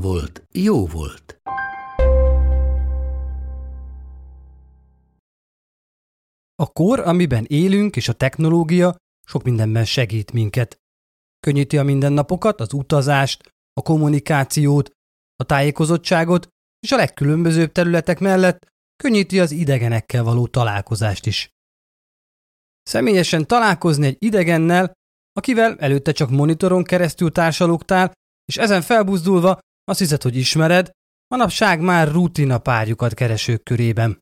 volt, jó volt. A kor, amiben élünk, és a technológia sok mindenben segít minket. Könnyíti a mindennapokat, az utazást, a kommunikációt, a tájékozottságot, és a legkülönbözőbb területek mellett könnyíti az idegenekkel való találkozást is. Személyesen találkozni egy idegennel, akivel előtte csak monitoron keresztül társalogtál, és ezen felbuzdulva azt hiszed, hogy ismered, manapság már rutina párjukat keresők körében.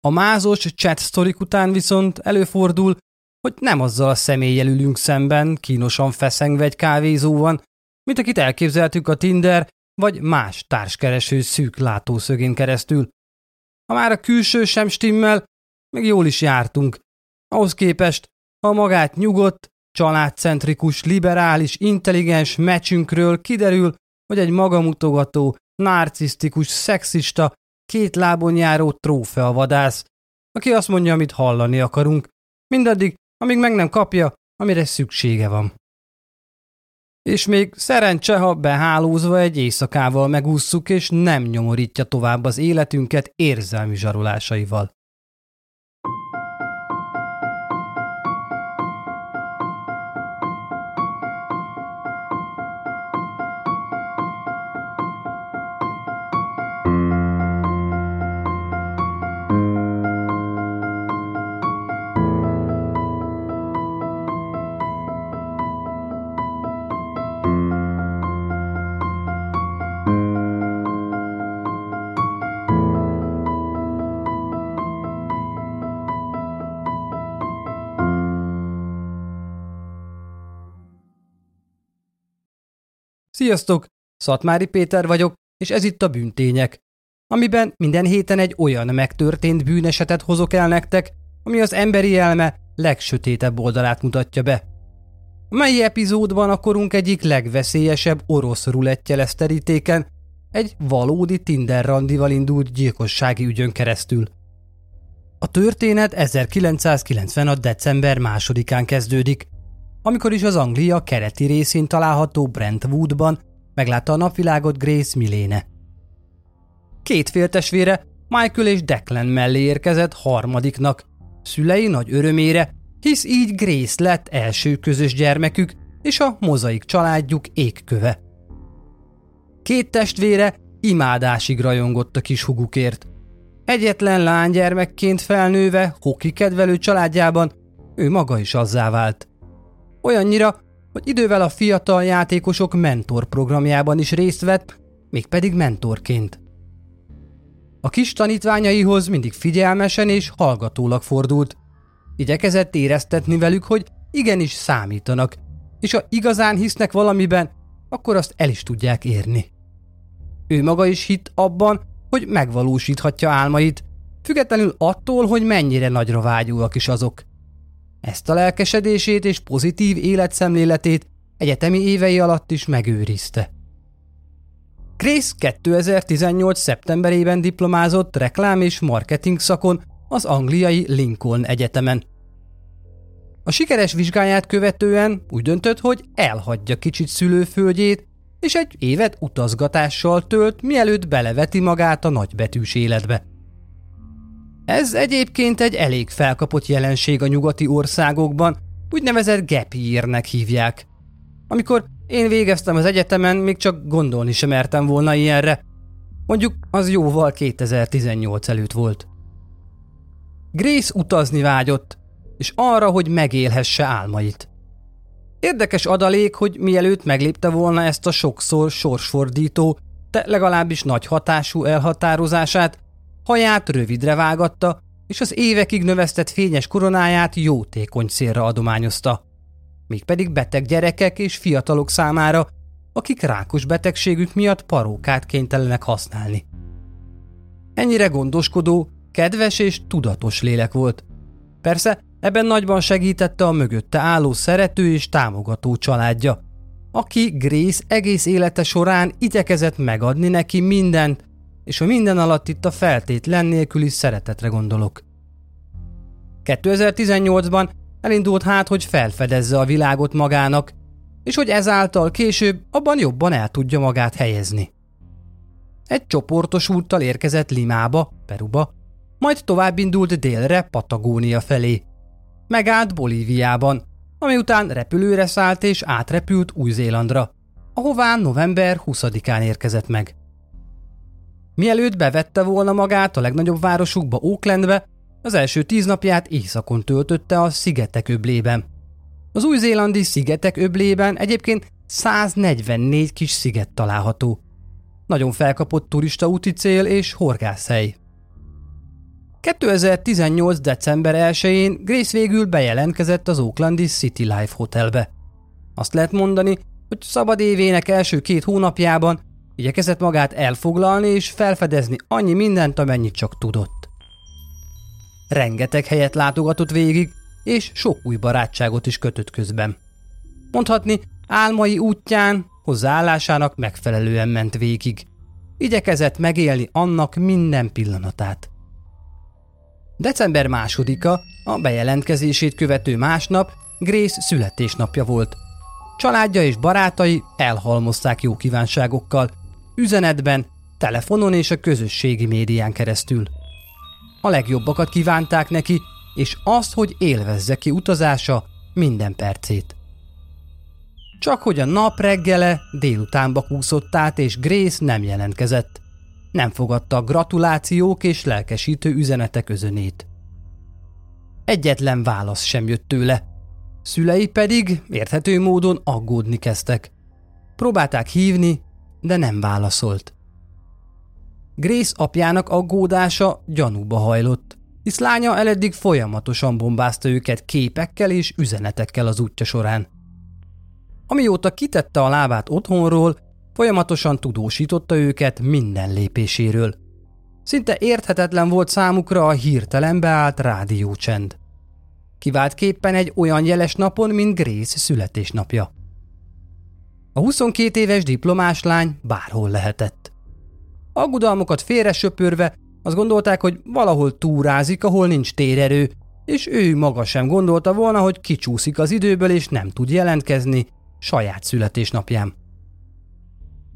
A mázos chat sztorik után viszont előfordul, hogy nem azzal a személlyel ülünk szemben, kínosan feszengve egy kávézóban, mint akit elképzeltük a Tinder vagy más társkereső szűk látószögén keresztül. Ha már a külső sem stimmel, meg jól is jártunk. Ahhoz képest, ha magát nyugodt, családcentrikus, liberális, intelligens meccsünkről kiderül, hogy egy magamutogató, narcisztikus, szexista, két lábon járó vadász, aki azt mondja, amit hallani akarunk, mindaddig, amíg meg nem kapja, amire szüksége van. És még szerencse, ha behálózva egy éjszakával megússzuk, és nem nyomorítja tovább az életünket érzelmi zsarolásaival. Sziasztok! Szatmári Péter vagyok, és ez itt a Bűntények, amiben minden héten egy olyan megtörtént bűnesetet hozok el nektek, ami az emberi elme legsötétebb oldalát mutatja be. A mai epizódban a korunk egyik legveszélyesebb orosz rulettje lesz terítéken, egy valódi Tinder randival indult gyilkossági ügyön keresztül. A történet 1996. december másodikán kezdődik, amikor is az Anglia kereti részén található Brentwoodban meglátta a napvilágot Grace Milléne. Két féltesvére Michael és Declan mellé érkezett harmadiknak, szülei nagy örömére, hisz így Grace lett első közös gyermekük és a mozaik családjuk égköve. Két testvére imádásig rajongott a kis hugukért. Egyetlen lánygyermekként felnőve hoki kedvelő családjában ő maga is azzá vált. Olyannyira, hogy idővel a fiatal játékosok mentor programjában is részt vett, mégpedig mentorként. A kis tanítványaihoz mindig figyelmesen és hallgatólag fordult. Igyekezett éreztetni velük, hogy igenis számítanak, és ha igazán hisznek valamiben, akkor azt el is tudják érni. Ő maga is hitt abban, hogy megvalósíthatja álmait, függetlenül attól, hogy mennyire nagyra vágyóak is azok. Ezt a lelkesedését és pozitív életszemléletét egyetemi évei alatt is megőrizte. Grace 2018. szeptemberében diplomázott reklám és marketing szakon az angliai Lincoln Egyetemen. A sikeres vizsgáját követően úgy döntött, hogy elhagyja kicsit szülőföldjét, és egy évet utazgatással tölt, mielőtt beleveti magát a nagybetűs életbe. Ez egyébként egy elég felkapott jelenség a nyugati országokban, úgynevezett gap year hívják. Amikor én végeztem az egyetemen, még csak gondolni sem mertem volna ilyenre. Mondjuk az jóval 2018 előtt volt. Grace utazni vágyott, és arra, hogy megélhesse álmait. Érdekes adalék, hogy mielőtt meglépte volna ezt a sokszor sorsfordító, de legalábbis nagy hatású elhatározását, haját rövidre vágatta, és az évekig növesztett fényes koronáját jótékony célra adományozta. mégpedig beteg gyerekek és fiatalok számára, akik rákos betegségük miatt parókát kénytelenek használni. Ennyire gondoskodó, kedves és tudatos lélek volt. Persze ebben nagyban segítette a mögötte álló szerető és támogató családja, aki Grace egész élete során igyekezett megadni neki mindent, és a minden alatt itt a feltétlen nélküli szeretetre gondolok. 2018-ban elindult hát, hogy felfedezze a világot magának, és hogy ezáltal később abban jobban el tudja magát helyezni. Egy csoportos úttal érkezett Limába, Peruba, majd tovább indult délre Patagónia felé. Megállt Bolíviában, ami után repülőre szállt és átrepült Új-Zélandra, ahová november 20-án érkezett meg. Mielőtt bevette volna magát a legnagyobb városukba, Oaklandbe, az első tíz napját éjszakon töltötte a szigetek öblében. Az új-zélandi szigetek öblében egyébként 144 kis sziget található. Nagyon felkapott turista úti cél és horgászhely. 2018. december 1-én Grace végül bejelentkezett az Oaklandi City Life Hotelbe. Azt lehet mondani, hogy szabad évének első két hónapjában igyekezett magát elfoglalni és felfedezni annyi mindent, amennyit csak tudott. Rengeteg helyet látogatott végig, és sok új barátságot is kötött közben. Mondhatni, álmai útján hozzáállásának megfelelően ment végig. Igyekezett megélni annak minden pillanatát. December másodika, a bejelentkezését követő másnap Grace születésnapja volt. Családja és barátai elhalmozták jó kívánságokkal, üzenetben, telefonon és a közösségi médián keresztül. A legjobbakat kívánták neki, és azt, hogy élvezze ki utazása minden percét. Csak hogy a nap reggele délutánba kúszott át, és Grace nem jelentkezett. Nem fogadta a gratulációk és lelkesítő üzenetek özönét. Egyetlen válasz sem jött tőle. Szülei pedig érthető módon aggódni kezdtek. Próbálták hívni, de nem válaszolt. Grace apjának aggódása gyanúba hajlott, hisz lánya eleddig folyamatosan bombázta őket képekkel és üzenetekkel az útja során. Amióta kitette a lábát otthonról, folyamatosan tudósította őket minden lépéséről. Szinte érthetetlen volt számukra a hirtelen beállt rádiócsend. Kiváltképpen egy olyan jeles napon, mint Grace születésnapja. A 22 éves diplomás lány bárhol lehetett. Aggodalmokat félre söpörve azt gondolták, hogy valahol túrázik, ahol nincs térerő, és ő maga sem gondolta volna, hogy kicsúszik az időből és nem tud jelentkezni saját születésnapján.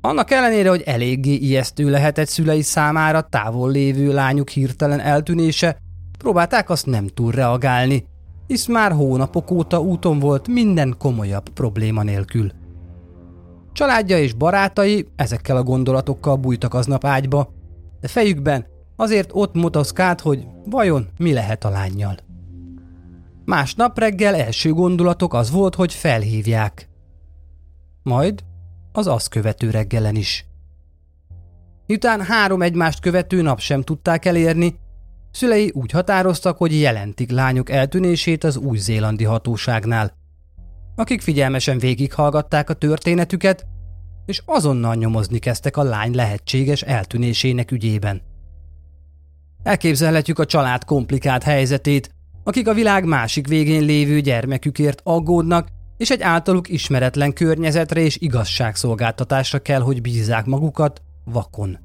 Annak ellenére, hogy eléggé ijesztő lehetett szülei számára távol lévő lányuk hirtelen eltűnése, próbálták azt nem túl reagálni, hisz már hónapok óta úton volt minden komolyabb probléma nélkül. Családja és barátai ezekkel a gondolatokkal bújtak aznap ágyba, de fejükben azért ott motoszkált, hogy vajon mi lehet a lányjal. Másnap reggel első gondolatok az volt, hogy felhívják. Majd az azt követő reggelen is. Miután három egymást követő nap sem tudták elérni, szülei úgy határoztak, hogy jelentik lányok eltűnését az új-zélandi hatóságnál, akik figyelmesen végighallgatták a történetüket, és azonnal nyomozni kezdtek a lány lehetséges eltűnésének ügyében. Elképzelhetjük a család komplikált helyzetét, akik a világ másik végén lévő gyermekükért aggódnak, és egy általuk ismeretlen környezetre és igazságszolgáltatásra kell, hogy bízzák magukat vakon.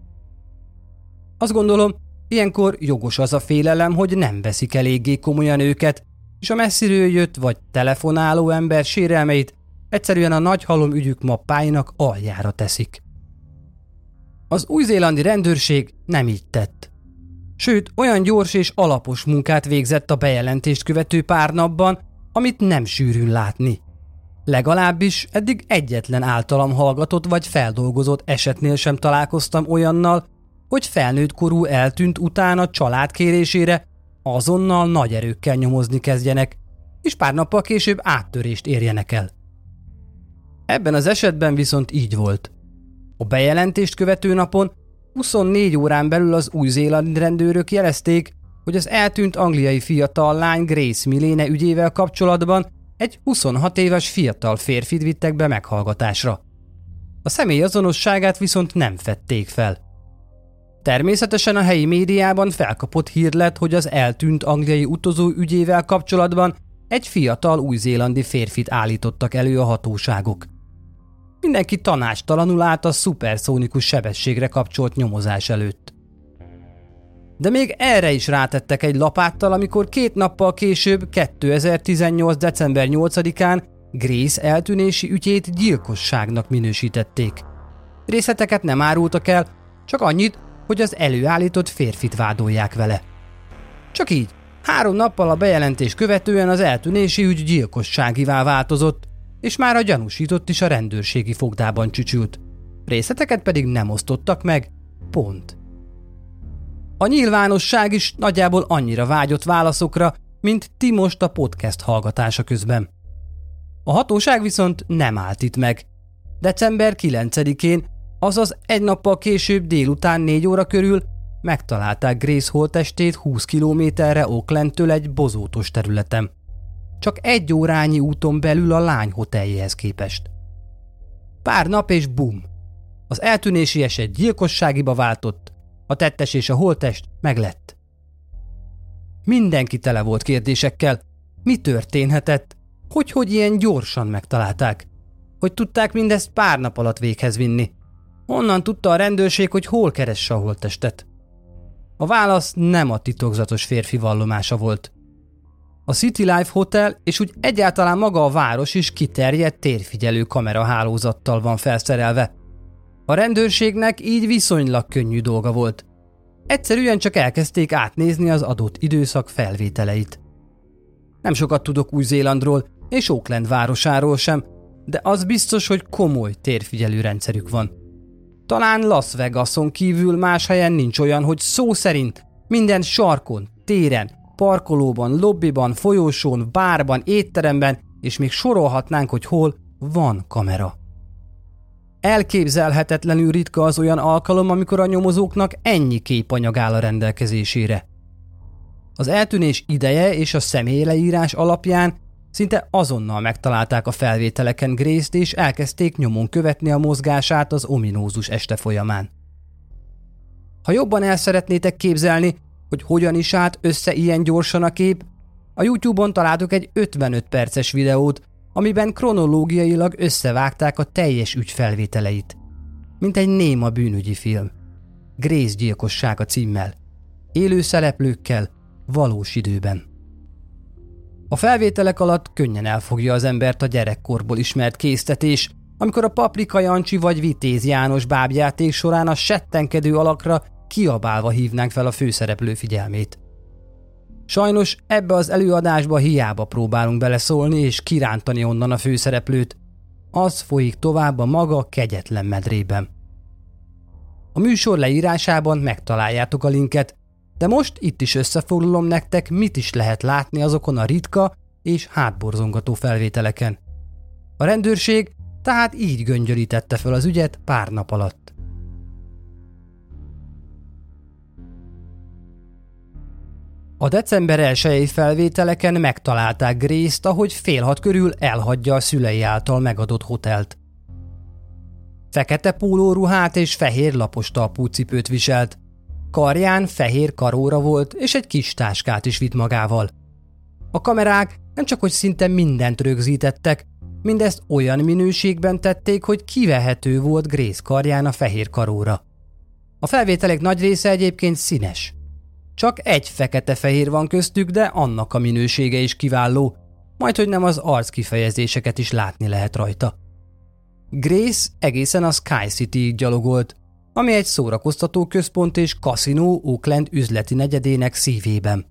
Azt gondolom, ilyenkor jogos az a félelem, hogy nem veszik eléggé komolyan őket, és a messziről jött vagy telefonáló ember sérelmeit egyszerűen a nagy halom ügyük mappáinak aljára teszik. Az új-zélandi rendőrség nem így tett. Sőt, olyan gyors és alapos munkát végzett a bejelentést követő pár napban, amit nem sűrűn látni. Legalábbis eddig egyetlen általam hallgatott vagy feldolgozott esetnél sem találkoztam olyannal, hogy felnőtt korú eltűnt utána család kérésére azonnal nagy erőkkel nyomozni kezdjenek, és pár nappal később áttörést érjenek el. Ebben az esetben viszont így volt. A bejelentést követő napon 24 órán belül az új-zélandi rendőrök jelezték, hogy az eltűnt angliai fiatal lány Grace Milléne ügyével kapcsolatban egy 26 éves fiatal férfit vittek be meghallgatásra. A személy azonosságát viszont nem fedték fel. Természetesen a helyi médiában felkapott hír lett, hogy az eltűnt angliai utazó ügyével kapcsolatban egy fiatal új-zélandi férfit állítottak elő a hatóságok. Mindenki tanástalanul állt a szuperszónikus sebességre kapcsolt nyomozás előtt. De még erre is rátettek egy lapáttal, amikor két nappal később, 2018. december 8-án Grace eltűnési ügyét gyilkosságnak minősítették. Részleteket nem árultak el, csak annyit, hogy az előállított férfit vádolják vele. Csak így, három nappal a bejelentés követően az eltűnési ügy gyilkosságivá változott, és már a gyanúsított is a rendőrségi fogdában csücsült. Részleteket pedig nem osztottak meg, pont. A nyilvánosság is nagyjából annyira vágyott válaszokra, mint ti most a podcast hallgatása közben. A hatóság viszont nem állt itt meg. December 9-én, azaz egy nappal később délután 4 óra körül megtalálták Grace holtestét 20 kilométerre Oaklandtől egy bozótos területen. Csak egy órányi úton belül a lány hoteljéhez képest. Pár nap és bum! Az eltűnési eset gyilkosságiba váltott, a tettes és a holtest meglett. Mindenki tele volt kérdésekkel. Mi történhetett? Hogy, hogy ilyen gyorsan megtalálták? Hogy tudták mindezt pár nap alatt véghez vinni? Honnan tudta a rendőrség, hogy hol keresse a holttestet? A válasz nem a titokzatos férfi vallomása volt. A City Life Hotel és úgy egyáltalán maga a város is kiterjedt térfigyelő kamerahálózattal van felszerelve. A rendőrségnek így viszonylag könnyű dolga volt. Egyszerűen csak elkezdték átnézni az adott időszak felvételeit. Nem sokat tudok Új-Zélandról és Auckland városáról sem, de az biztos, hogy komoly térfigyelő rendszerük van. Talán Las Vegason kívül más helyen nincs olyan, hogy szó szerint minden sarkon, téren, parkolóban, lobbiban, folyósón, bárban, étteremben, és még sorolhatnánk, hogy hol van kamera. Elképzelhetetlenül ritka az olyan alkalom, amikor a nyomozóknak ennyi képanyag áll a rendelkezésére. Az eltűnés ideje és a személyleírás alapján szinte azonnal megtalálták a felvételeken Grace-t és elkezdték nyomon követni a mozgását az ominózus este folyamán. Ha jobban el szeretnétek képzelni, hogy hogyan is állt össze ilyen gyorsan a kép, a YouTube-on találtok egy 55 perces videót, amiben kronológiailag összevágták a teljes ügy felvételeit. Mint egy néma bűnügyi film. Grace gyilkossága címmel. Élő szereplőkkel, valós időben. A felvételek alatt könnyen elfogja az embert a gyerekkorból ismert késztetés, amikor a Paprika Jancsi vagy Vitéz János bábjáték során a settenkedő alakra kiabálva hívnánk fel a főszereplő figyelmét. Sajnos ebbe az előadásba hiába próbálunk beleszólni és kirántani onnan a főszereplőt. Az folyik tovább a maga kegyetlen medrében. A műsor leírásában megtaláljátok a linket, de most itt is összefoglalom nektek, mit is lehet látni azokon a ritka és hátborzongató felvételeken. A rendőrség tehát így göngyölítette fel az ügyet pár nap alatt. A december 1 felvételeken megtalálták Grace-t, ahogy fél hat körül elhagyja a szülei által megadott hotelt. Fekete pólóruhát és fehér lapos talpúcipőt viselt. Karján fehér karóra volt, és egy kis táskát is vitt magával. A kamerák nem csak hogy szinte mindent rögzítettek, mindezt olyan minőségben tették, hogy kivehető volt Grace karján a fehér karóra. A felvételek nagy része egyébként színes – csak egy fekete-fehér van köztük, de annak a minősége is kiváló, majd hogy nem az arc kifejezéseket is látni lehet rajta. Grace egészen a Sky City gyalogolt, ami egy szórakoztató központ és kaszinó Oakland üzleti negyedének szívében.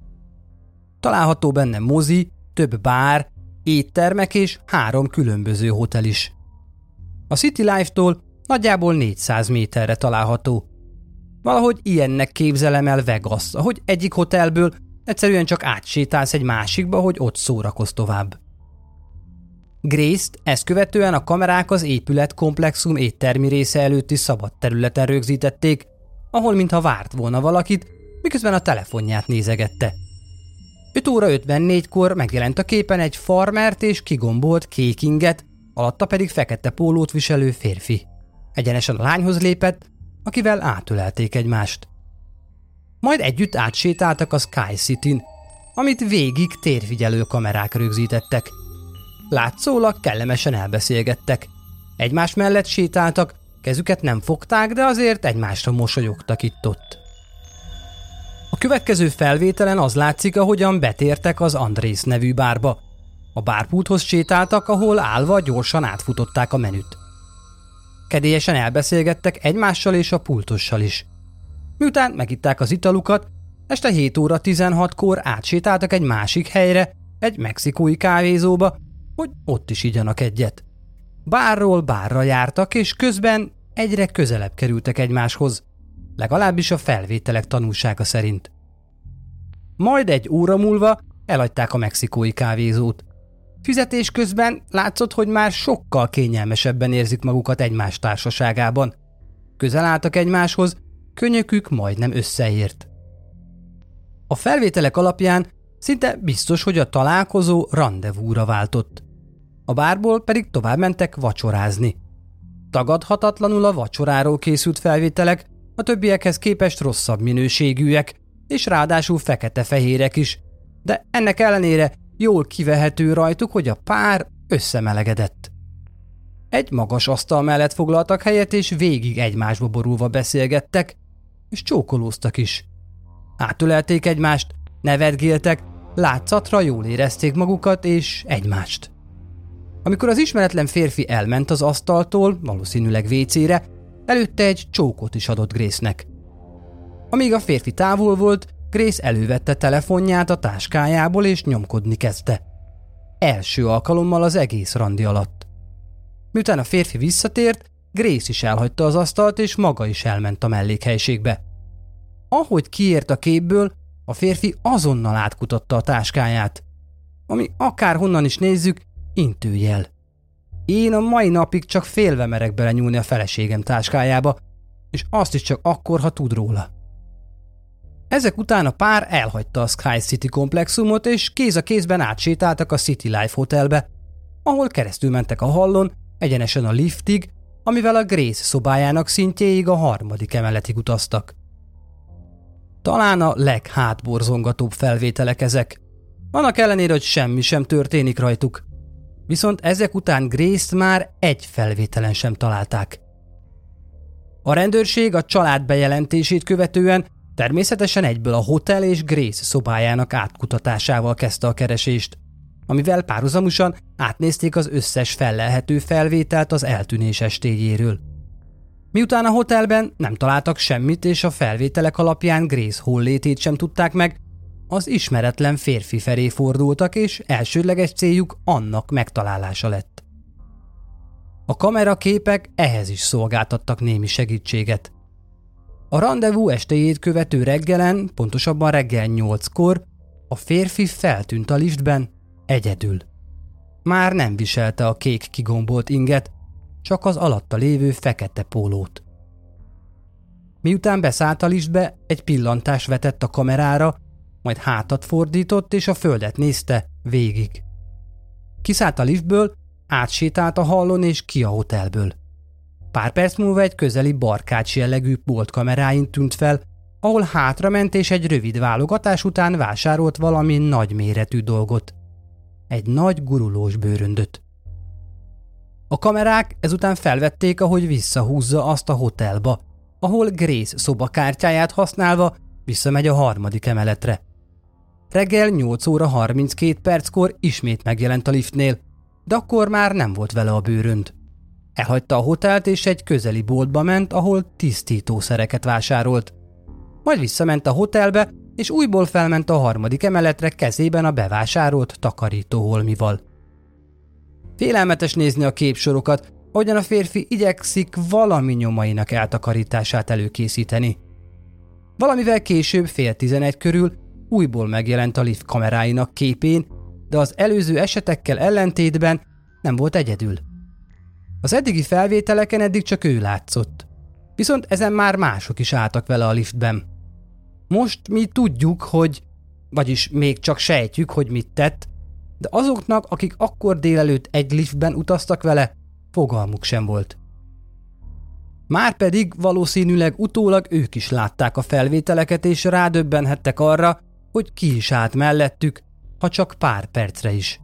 Található benne mozi, több bár, éttermek és három különböző hotel is. A City Life-tól nagyjából 400 méterre található, Valahogy ilyennek képzelem el Vegas, ahogy egyik hotelből egyszerűen csak átsétálsz egy másikba, hogy ott szórakoz tovább. Grace-t ezt követően a kamerák az épület komplexum éttermi része előtti szabad területen rögzítették, ahol mintha várt volna valakit, miközben a telefonját nézegette. 5 óra 54-kor megjelent a képen egy farmert és kigombolt kékinget, alatta pedig fekete pólót viselő férfi. Egyenesen a lányhoz lépett, akivel átölelték egymást. Majd együtt átsétáltak a Sky City-n, amit végig térfigyelő kamerák rögzítettek. Látszólag kellemesen elbeszélgettek. Egymás mellett sétáltak, kezüket nem fogták, de azért egymásra mosolyogtak itt-ott. A következő felvételen az látszik, ahogyan betértek az Andrész nevű bárba. A bárpulthoz sétáltak, ahol állva gyorsan átfutották a menüt. Kedélyesen elbeszélgettek egymással és a pultossal is. Miután megitták az italukat, este 7 óra 16-kor átsétáltak egy másik helyre, egy mexikói kávézóba, hogy ott is igyanak egyet. Bárról bárra jártak, és közben egyre közelebb kerültek egymáshoz, legalábbis a felvételek tanulsága szerint. Majd egy óra múlva elhagyták a mexikói kávézót. Fizetés közben látszott, hogy már sokkal kényelmesebben érzik magukat egymás társaságában. Közel álltak egymáshoz, könyökük majdnem összeért. A felvételek alapján szinte biztos, hogy a találkozó rendezvúra váltott. A bárból pedig tovább mentek vacsorázni. Tagadhatatlanul a vacsoráról készült felvételek a többiekhez képest rosszabb minőségűek, és ráadásul fekete-fehérek is, de ennek ellenére jól kivehető rajtuk, hogy a pár összemelegedett. Egy magas asztal mellett foglaltak helyet, és végig egymásba borulva beszélgettek, és csókolóztak is. Átölelték egymást, nevetgéltek, látszatra jól érezték magukat és egymást. Amikor az ismeretlen férfi elment az asztaltól, valószínűleg vécére, előtte egy csókot is adott Grace-nek. Amíg a férfi távol volt, Grace elővette telefonját a táskájából és nyomkodni kezdte. Első alkalommal az egész randi alatt. Miután a férfi visszatért, Grace is elhagyta az asztalt, és maga is elment a mellékhelyiségbe. Ahogy kiért a képből, a férfi azonnal átkutatta a táskáját, ami akárhonnan is nézzük, intőjel. Én a mai napig csak félve merek belenyúlni a feleségem táskájába, és azt is csak akkor, ha tud róla. Ezek után a pár elhagyta a Sky City komplexumot, és kéz a kézben átsétáltak a City Life Hotelbe, ahol keresztül mentek a hallon, egyenesen a liftig, amivel a Grace szobájának szintjéig a harmadik emeletig utaztak. Talán a leghátborzongatóbb felvételek ezek. Annak ellenére, hogy semmi sem történik rajtuk. Viszont ezek után Grace-t már egy felvételen sem találták. A rendőrség a család bejelentését követően természetesen egyből a hotel és Grace szobájának átkutatásával kezdte a keresést, amivel párhuzamosan átnézték az összes fellelhető felvételt az eltűnés estéjéről. Miután a hotelben nem találtak semmit, és a felvételek alapján Grace hollétét sem tudták meg, az ismeretlen férfi felé fordultak, és elsődleges céljuk annak megtalálása lett. A kameraképek ehhez is szolgáltattak némi segítséget. A rendezvú estejét követő reggelen, pontosabban reggel nyolckor, a férfi feltűnt a liftben egyedül. Már nem viselte a kék kigombolt inget, csak az alatta lévő fekete pólót. Miután beszállt a liftbe, egy pillantás vetett a kamerára, majd hátat fordított és a földet nézte végig. Kiszállt a liftből, átsétált a hallon és ki a hotelből. Pár perc múlva egy közeli barkács jellegű bolt tűnt fel, ahol hátrament és egy rövid válogatás után vásárolt valami nagyméretű dolgot. Egy nagy gurulós bőröndöt. A kamerák ezután felvették, ahogy visszahúzza azt a hotelba, ahol Grace szobakártyáját használva visszamegy a harmadik emeletre. Reggel 8 óra 32 perckor ismét megjelent a liftnél, de akkor már nem volt vele a bőrönd. Elhagyta a hotelt és egy közeli boltba ment, ahol tisztítószereket vásárolt. Majd visszament a hotelbe, és újból felment a harmadik emeletre kezében a bevásárolt takarítóholmival. Félelmetes nézni a képsorokat, ahogyan a férfi igyekszik valami nyomainak eltakarítását előkészíteni. Valamivel később fél tizenegy körül újból megjelent a lift kameráinak képén, de az előző esetekkel ellentétben nem volt egyedül. Az eddigi felvételeken eddig csak ő látszott, viszont ezen már mások is álltak vele a liftben. Most mi tudjuk, hogy vagyis még csak sejtjük, hogy mit tett, de azoknak, akik akkor délelőtt egy liftben utaztak vele, fogalmuk sem volt. Márpedig valószínűleg utólag ők is látták a felvételeket, és rádöbbenhettek arra, hogy ki is állt mellettük, ha csak pár percre is.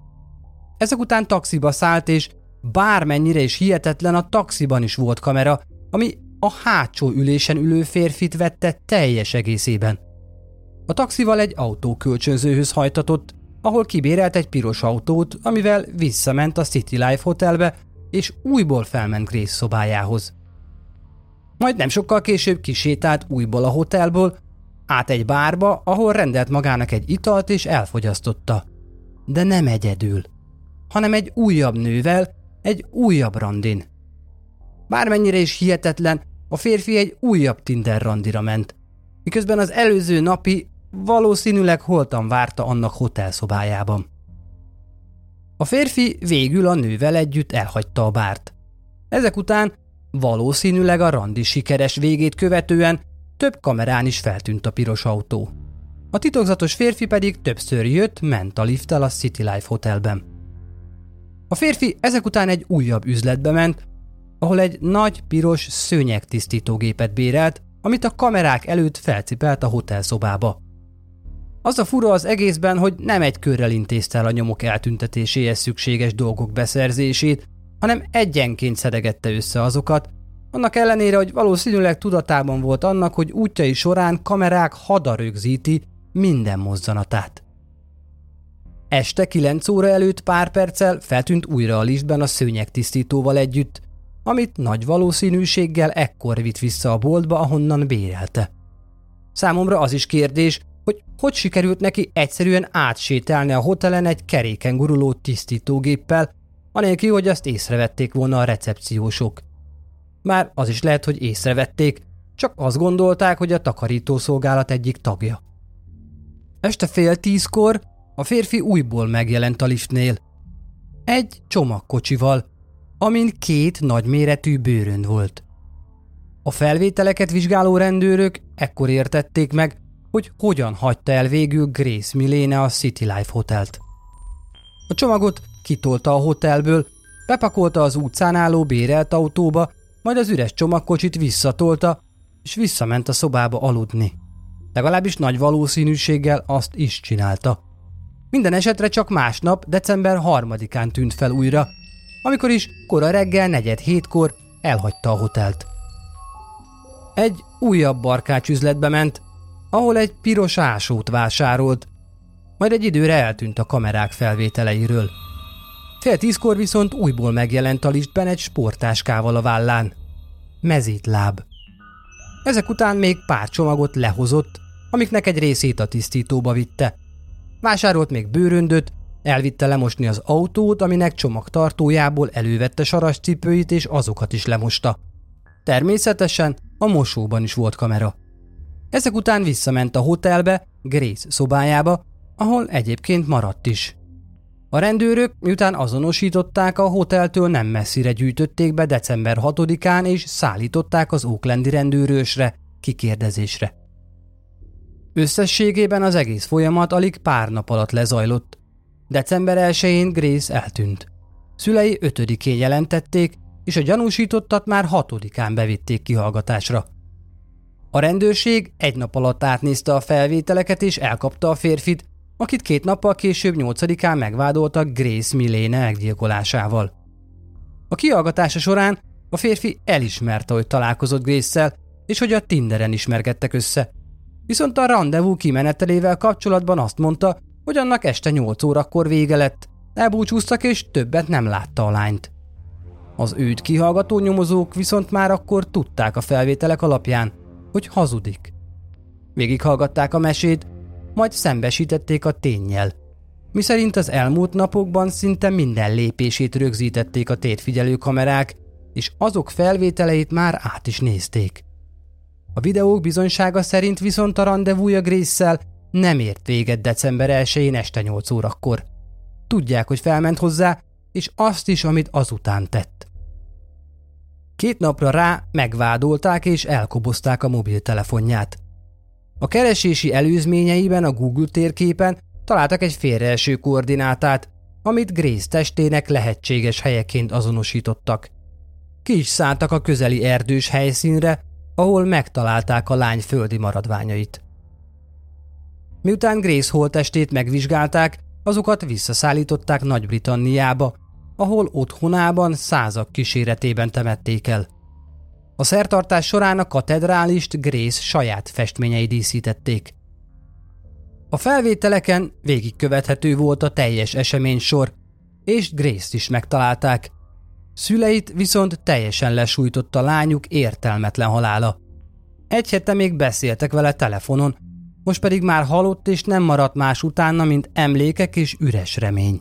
Ezek után taxiba szállt, és bármennyire is hihetetlen, a taxiban is volt kamera, ami a hátsó ülésen ülő férfit vette teljes egészében. A taxival egy autókölcsönzőhöz hajtatott, ahol kibérelt egy piros autót, amivel visszament a City Life hotelbe, és újból felment Grace szobájához. Majd nem sokkal később kisétált újból a hotelból, át egy bárba, ahol rendelt magának egy italt és elfogyasztotta. De nem egyedül, hanem egy újabb nővel, egy újabb randin. Bármennyire is hihetetlen, a férfi egy újabb Tinder randira ment, miközben az előző napi valószínűleg holtan várta annak hotelszobájában. A férfi végül a nővel együtt elhagyta a bárt. Ezek után valószínűleg a randi sikeres végét követően több kamerán is feltűnt a piros autó. A titokzatos férfi pedig többször jött, ment a lifttel a City Life Hotelben. A férfi ezek után egy újabb üzletbe ment, ahol egy nagy piros szőnyegtisztítógépet bérelt, amit a kamerák előtt felcipelt a hotelszobába. Az a fura az egészben, hogy nem egy körrel intézte el a nyomok eltüntetéséhez szükséges dolgok beszerzését, hanem egyenként szedegette össze azokat, annak ellenére, hogy valószínűleg tudatában volt annak, hogy útjai során kamerák hada rögzíti minden mozzanatát. Este 9 óra előtt pár perccel feltűnt újra a liftben a szőnyegtisztítóval együtt, amit nagy valószínűséggel ekkor vitt vissza a boltba, ahonnan bérelte. Számomra az is kérdés, hogy hogy sikerült neki egyszerűen átsétálni a hotelen egy keréken guruló tisztítógéppel, anélkül, hogy azt észrevették volna a recepciósok. Már az is lehet, hogy észrevették, csak azt gondolták, hogy a takarítószolgálat egyik tagja. Este fél tízkor a férfi újból megjelent a liftnél. Egy csomagkocsival, amin két nagyméretű bőrönd volt. A felvételeket vizsgáló rendőrök ekkor értették meg, hogy hogyan hagyta el végül Grace Milene a City Life hotelt. A csomagot kitolta a hotelből, bepakolta az utcán álló bérelt autóba, majd az üres csomagkocsit visszatolta, és visszament a szobába aludni. Legalábbis nagy valószínűséggel azt is csinálta. Minden esetre csak másnap, december harmadikán tűnt fel újra, amikor is kora reggel negyed hétkor elhagyta a hotelt. Egy újabb barkács üzletbe ment, ahol egy piros ásót vásárolt, majd egy időre eltűnt a kamerák felvételeiről. Fél tízkor viszont újból megjelent a liftben egy sportáskával a vállán. Mezítláb. Ezek után még pár csomagot lehozott, amiknek egy részét a tisztítóba vitte. Vásárolt még bőröndöt, elvitte lemosni az autót, aminek csomagtartójából elővette sarascipőit és azokat is lemosta. Természetesen a mosóban is volt kamera. Ezek után visszament a hotelbe, Grace szobájába, ahol egyébként maradt is. A rendőrök, miután azonosították, a hoteltől nem messzire gyűjtötték be december 6-án és szállították az Oaklandi rendőrősre, kikérdezésre. Összességében az egész folyamat alig pár nap alatt lezajlott. December 1-én Grace eltűnt. Szülei 5-én jelentették, és a gyanúsítottat már 6-án bevitték kihallgatásra. A rendőrség egy nap alatt átnézte a felvételeket és elkapta a férfit, akit két nappal később 8-án megvádoltak Grace Milléne meggyilkolásával. A kihallgatása során a férfi elismerte, hogy találkozott Grace-szel, és hogy a Tinderen ismerkedtek össze. Viszont a rendezvú kimenetelével kapcsolatban azt mondta, hogy annak este 8 órakor vége lett, elbúcsúztak és többet nem látta a lányt. Az őt kihallgató nyomozók viszont már akkor tudták a felvételek alapján, hogy hazudik. Végighallgatták a mesét, majd szembesítették a tényjel, miszerint az elmúlt napokban szinte minden lépését rögzítették a tétfigyelő kamerák, és azok felvételeit már át is nézték. A videók bizonysága szerint viszont a rendezvúja grace nem ért véget december 1-én este 8 órakor. Tudják, hogy felment hozzá, és azt is, amit azután tett. Két napra rá megvádolták és elkobozták a mobiltelefonját. A keresési előzményeiben a Google térképen találtak egy félreeső koordinátát, amit Grace testének lehetséges helyeként azonosítottak. Ki is szálltak a közeli erdős helyszínre, ahol megtalálták a lány földi maradványait. Miután Grace holtestét megvizsgálták, azokat visszaszállították Nagy-Britanniába, ahol otthonában százak kíséretében temették el. A szertartás során a katedrálist Grace saját festményei díszítették. A felvételeken végigkövethető volt a teljes esemény sor, és Grace-t is megtalálták. Szüleit viszont teljesen lesújtott a lányuk értelmetlen halála. Egy hete még beszéltek vele telefonon, most pedig már halott és nem maradt más utána, mint emlékek és üres remény.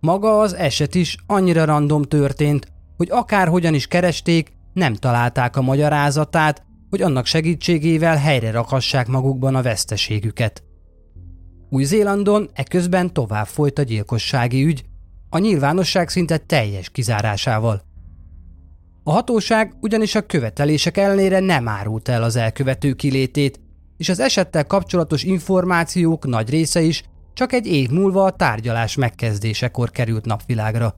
Maga az eset is annyira random történt, hogy akárhogyan is keresték, nem találták a magyarázatát, hogy annak segítségével helyre rakhassák magukban a veszteségüket. Új-Zélandon eközben tovább folyt a gyilkossági ügy, a nyilvánosság szinte teljes kizárásával. A hatóság ugyanis a követelések ellenére nem árult el az elkövető kilétét, és az esettel kapcsolatos információk nagy része is csak egy év múlva a tárgyalás megkezdésekor került napvilágra.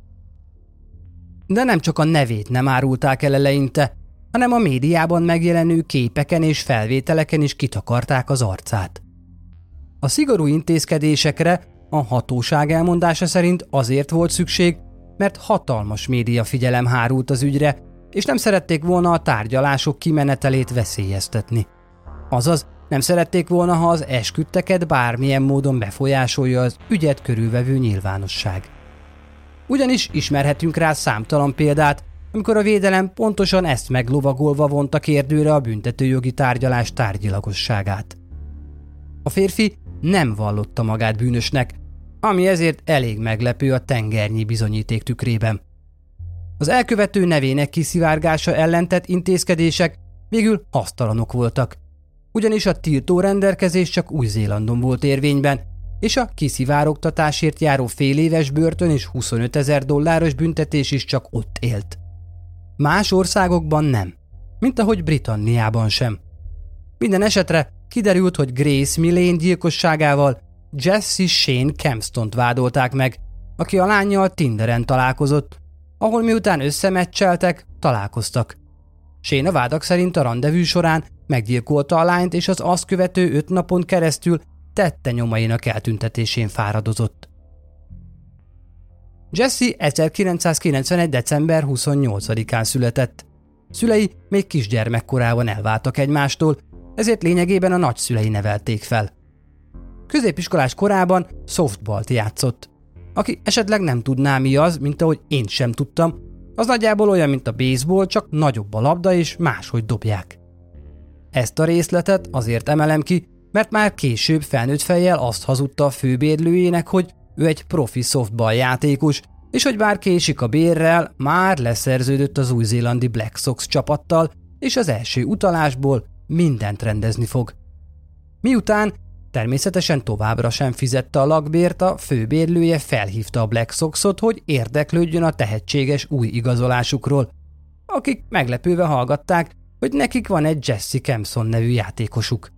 De nem csak a nevét nem árulták el eleinte, hanem a médiában megjelenő képeken és felvételeken is kitakarták az arcát. A szigorú intézkedésekre a hatóság elmondása szerint azért volt szükség, mert hatalmas média figyelem hárult az ügyre, és nem szerették volna a tárgyalások kimenetelét veszélyeztetni. Azaz, nem szerették volna, ha az esküdteket bármilyen módon befolyásolja az ügyet körülvevő nyilvánosság. Ugyanis ismerhetünk rá számtalan példát, amikor a védelem pontosan ezt meglovagolva vonta kérdőre a büntetőjogi tárgyalás tárgyilagosságát. A férfi nem vallotta magát bűnösnek, ami ezért elég meglepő a tengernyi bizonyíték tükrében. Az elkövető nevének kiszivárgása ellentett intézkedések végül hasztalanok voltak, ugyanis a tiltó rendelkezés csak Új-Zélandon volt érvényben, és a kiszivárogtatásért járó fél börtön és 25 ezer dolláros büntetés is csak ott élt. Más országokban nem, mint ahogy Britanniában sem. Minden esetre kiderült, hogy Grace Millane gyilkosságával Jesse Shane Kempston-t vádolták meg, aki a lányjal Tinderen találkozott, ahol miután összemeccseltek, találkoztak. Shane a vádak szerint a rendezvű során meggyilkolta a lányt, és az azt követő öt napon keresztül tette nyomainak eltüntetésén fáradozott. Jesse 1991. december 28-án született. Szülei még kisgyermekkorában elváltak egymástól, ezért lényegében a nagyszülei nevelték fel. Középiskolás korában softballt játszott. Aki esetleg nem tudná mi az, mint ahogy én sem tudtam, az nagyjából olyan, mint a baseball, csak nagyobb a labda és máshogy dobják. Ezt a részletet azért emelem ki, mert már később felnőtt fejjel azt hazudta a főbérlőjének, hogy ő egy profi softball játékos, és hogy bár késik a bérrel, már leszerződött az új-zélandi Black Sox csapattal, és az első utalásból mindent rendezni fog. Miután természetesen továbbra sem fizette a lakbért, a főbérlője felhívta a Black Soxot, hogy érdeklődjön a tehetséges új igazolásukról, akik meglepőve hallgatták, hogy nekik van egy Jesse Kempson nevű játékosuk.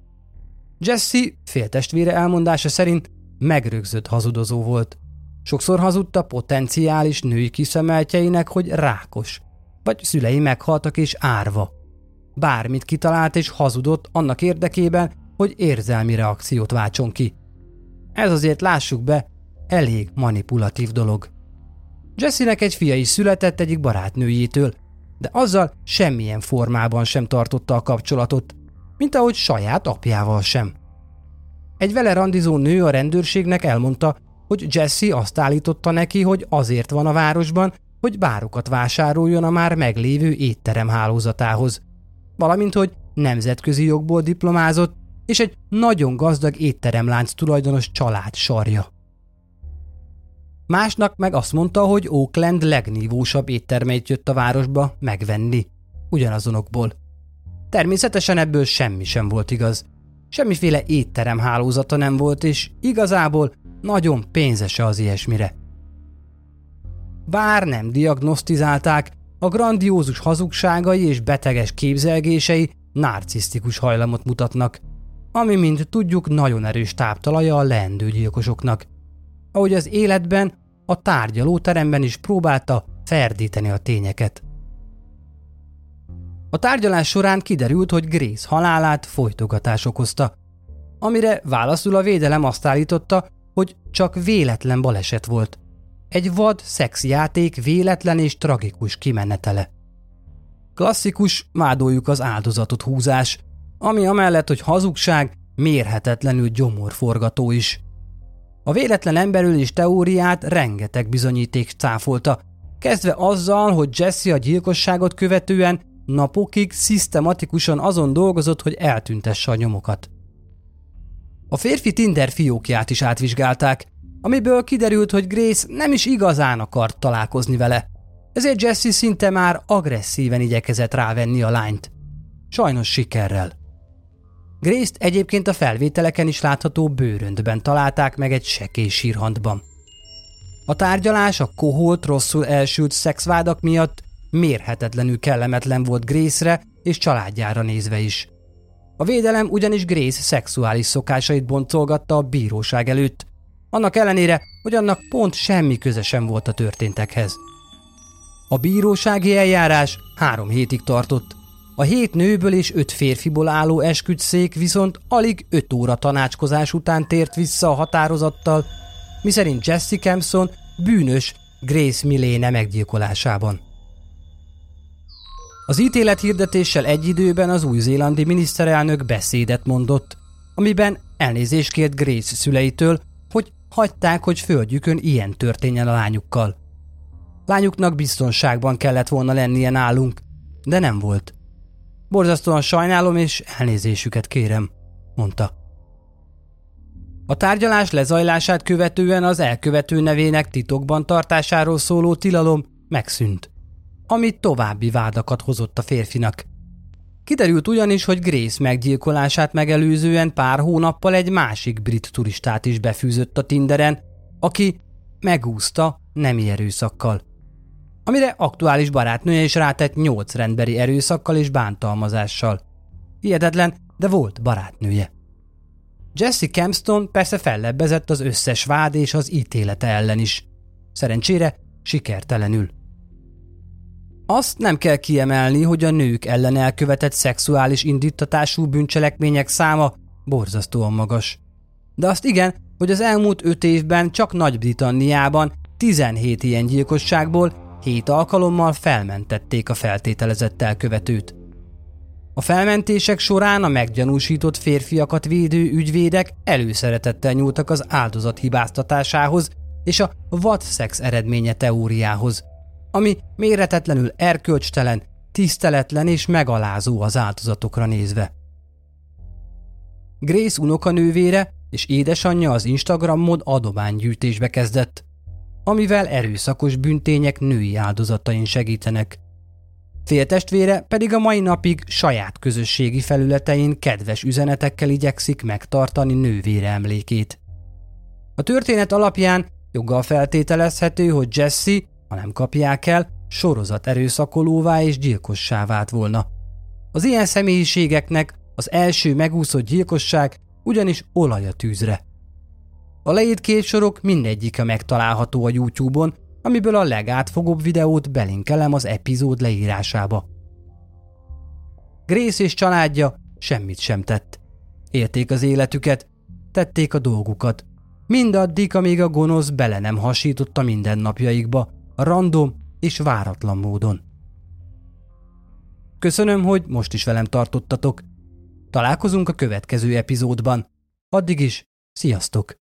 Jesse féltestvére elmondása szerint megrögzött hazudozó volt. Sokszor hazudta potenciális női kiszemeltjeinek, hogy rákos, vagy szülei meghaltak és árva. Bármit kitalált és hazudott annak érdekében, hogy érzelmi reakciót váltson ki. Ez azért lássuk be, elég manipulatív dolog. Jesse-nek egy fia is született egyik barátnőjétől, de azzal semmilyen formában sem tartotta a kapcsolatot, mint ahogy saját apjával sem. Egy vele randizó nő a rendőrségnek elmondta, hogy Jesse azt állította neki, hogy azért van a városban, hogy bárokat vásároljon a már meglévő étterem hálózatához, valamint hogy nemzetközi jogból diplomázott, és egy nagyon gazdag étteremlánc tulajdonos család sarja. Másnak meg azt mondta, hogy Oakland legnívósabb éttermeit jött a városba megvenni, ugyanazonokból. Természetesen ebből semmi sem volt igaz. Semmiféle étterem hálózata nem volt, és igazából nagyon pénzese az ilyesmire. Bár nem diagnosztizálták, a grandiózus hazugságai és beteges képzelgései narcisztikus hajlamot mutatnak, ami, mint tudjuk, nagyon erős táptalaja a leendő gyilkosoknak. Ahogy az életben, a tárgyalóteremben is próbálta ferdíteni a tényeket. A tárgyalás során kiderült, hogy Grace halálát folytogatás okozta, amire válaszul a védelem azt állította, hogy csak véletlen baleset volt. Egy vad szexjáték véletlen és tragikus kimenetele. Klasszikus, mádoljuk az áldozatot húzás, ami amellett, hogy hazugság, mérhetetlenül gyomorforgató is. A véletlen emberülés teóriát rengeteg bizonyíték cáfolta, kezdve azzal, hogy Jesse a gyilkosságot követően napokig szisztematikusan azon dolgozott, hogy eltüntesse a nyomokat. A férfi Tinder fiókját is átvizsgálták, amiből kiderült, hogy Grace nem is igazán akart találkozni vele. Ezért Jesse szinte már agresszíven igyekezett rávenni a lányt. Sajnos sikerrel. Grace-t egyébként a felvételeken is látható bőröndben találták meg egy sekély sírhandban. A tárgyalás a koholt, rosszul elsült szexvádak miatt mérhetetlenül kellemetlen volt Grace-re és családjára nézve is. A védelem ugyanis Grace szexuális szokásait boncolgatta a bíróság előtt, annak ellenére, hogy annak pont semmi köze sem volt a történtekhez. A bírósági eljárás három hétig tartott. A hét nőből és öt férfiból álló esküdszék viszont alig öt óra tanácskozás után tért vissza a határozattal, miszerint Jesse Campson bűnös Grace Milléne meggyilkolásában. Az ítélet hirdetéssel egy időben az új-zélandi miniszterelnök beszédet mondott, amiben elnézést kért Grace szüleitől, hogy hagyták, hogy földjükön ilyen történjen a lányukkal. Lányuknak biztonságban kellett volna lennie nálunk, de nem volt. Borzasztóan sajnálom, és elnézésüket kérem, mondta. A tárgyalás lezajlását követően az elkövető nevének titokban tartásáról szóló tilalom megszűnt ami további vádakat hozott a férfinak. Kiderült ugyanis, hogy Grace meggyilkolását megelőzően pár hónappal egy másik brit turistát is befűzött a Tinderen, aki megúszta nemi erőszakkal. Amire aktuális barátnője is rátett nyolc rendberi erőszakkal és bántalmazással. Hihetetlen, de volt barátnője. Jesse Campston persze fellebbezett az összes vád és az ítélete ellen is. Szerencsére sikertelenül. Azt nem kell kiemelni, hogy a nők ellen elkövetett szexuális indítatású bűncselekmények száma borzasztóan magas. De azt igen, hogy az elmúlt öt évben csak Nagy-Britanniában 17 ilyen gyilkosságból 7 alkalommal felmentették a feltételezett elkövetőt. A felmentések során a meggyanúsított férfiakat védő ügyvédek előszeretettel nyúltak az áldozat hibáztatásához és a vad szex eredménye teóriához – ami méretetlenül erkölcstelen, tiszteletlen és megalázó az áldozatokra nézve. Grace unokanővére és édesanyja az Instagramon adománygyűjtésbe kezdett, amivel erőszakos büntények női áldozatain segítenek. Féltestvére pedig a mai napig saját közösségi felületein kedves üzenetekkel igyekszik megtartani nővére emlékét. A történet alapján joggal feltételezhető, hogy Jesse ha nem kapják el, sorozat erőszakolóvá és gyilkossá vált volna. Az ilyen személyiségeknek az első megúszott gyilkosság ugyanis olaj a tűzre. A leírt két sorok mindegyike megtalálható a YouTube-on, amiből a legátfogóbb videót belinkelem az epizód leírásába. Grace és családja semmit sem tett. Érték az életüket, tették a dolgukat. Mindaddig, amíg a gonosz bele nem hasította mindennapjaikba, random és váratlan módon. Köszönöm, hogy most is velem tartottatok. Találkozunk a következő epizódban. Addig is, sziasztok!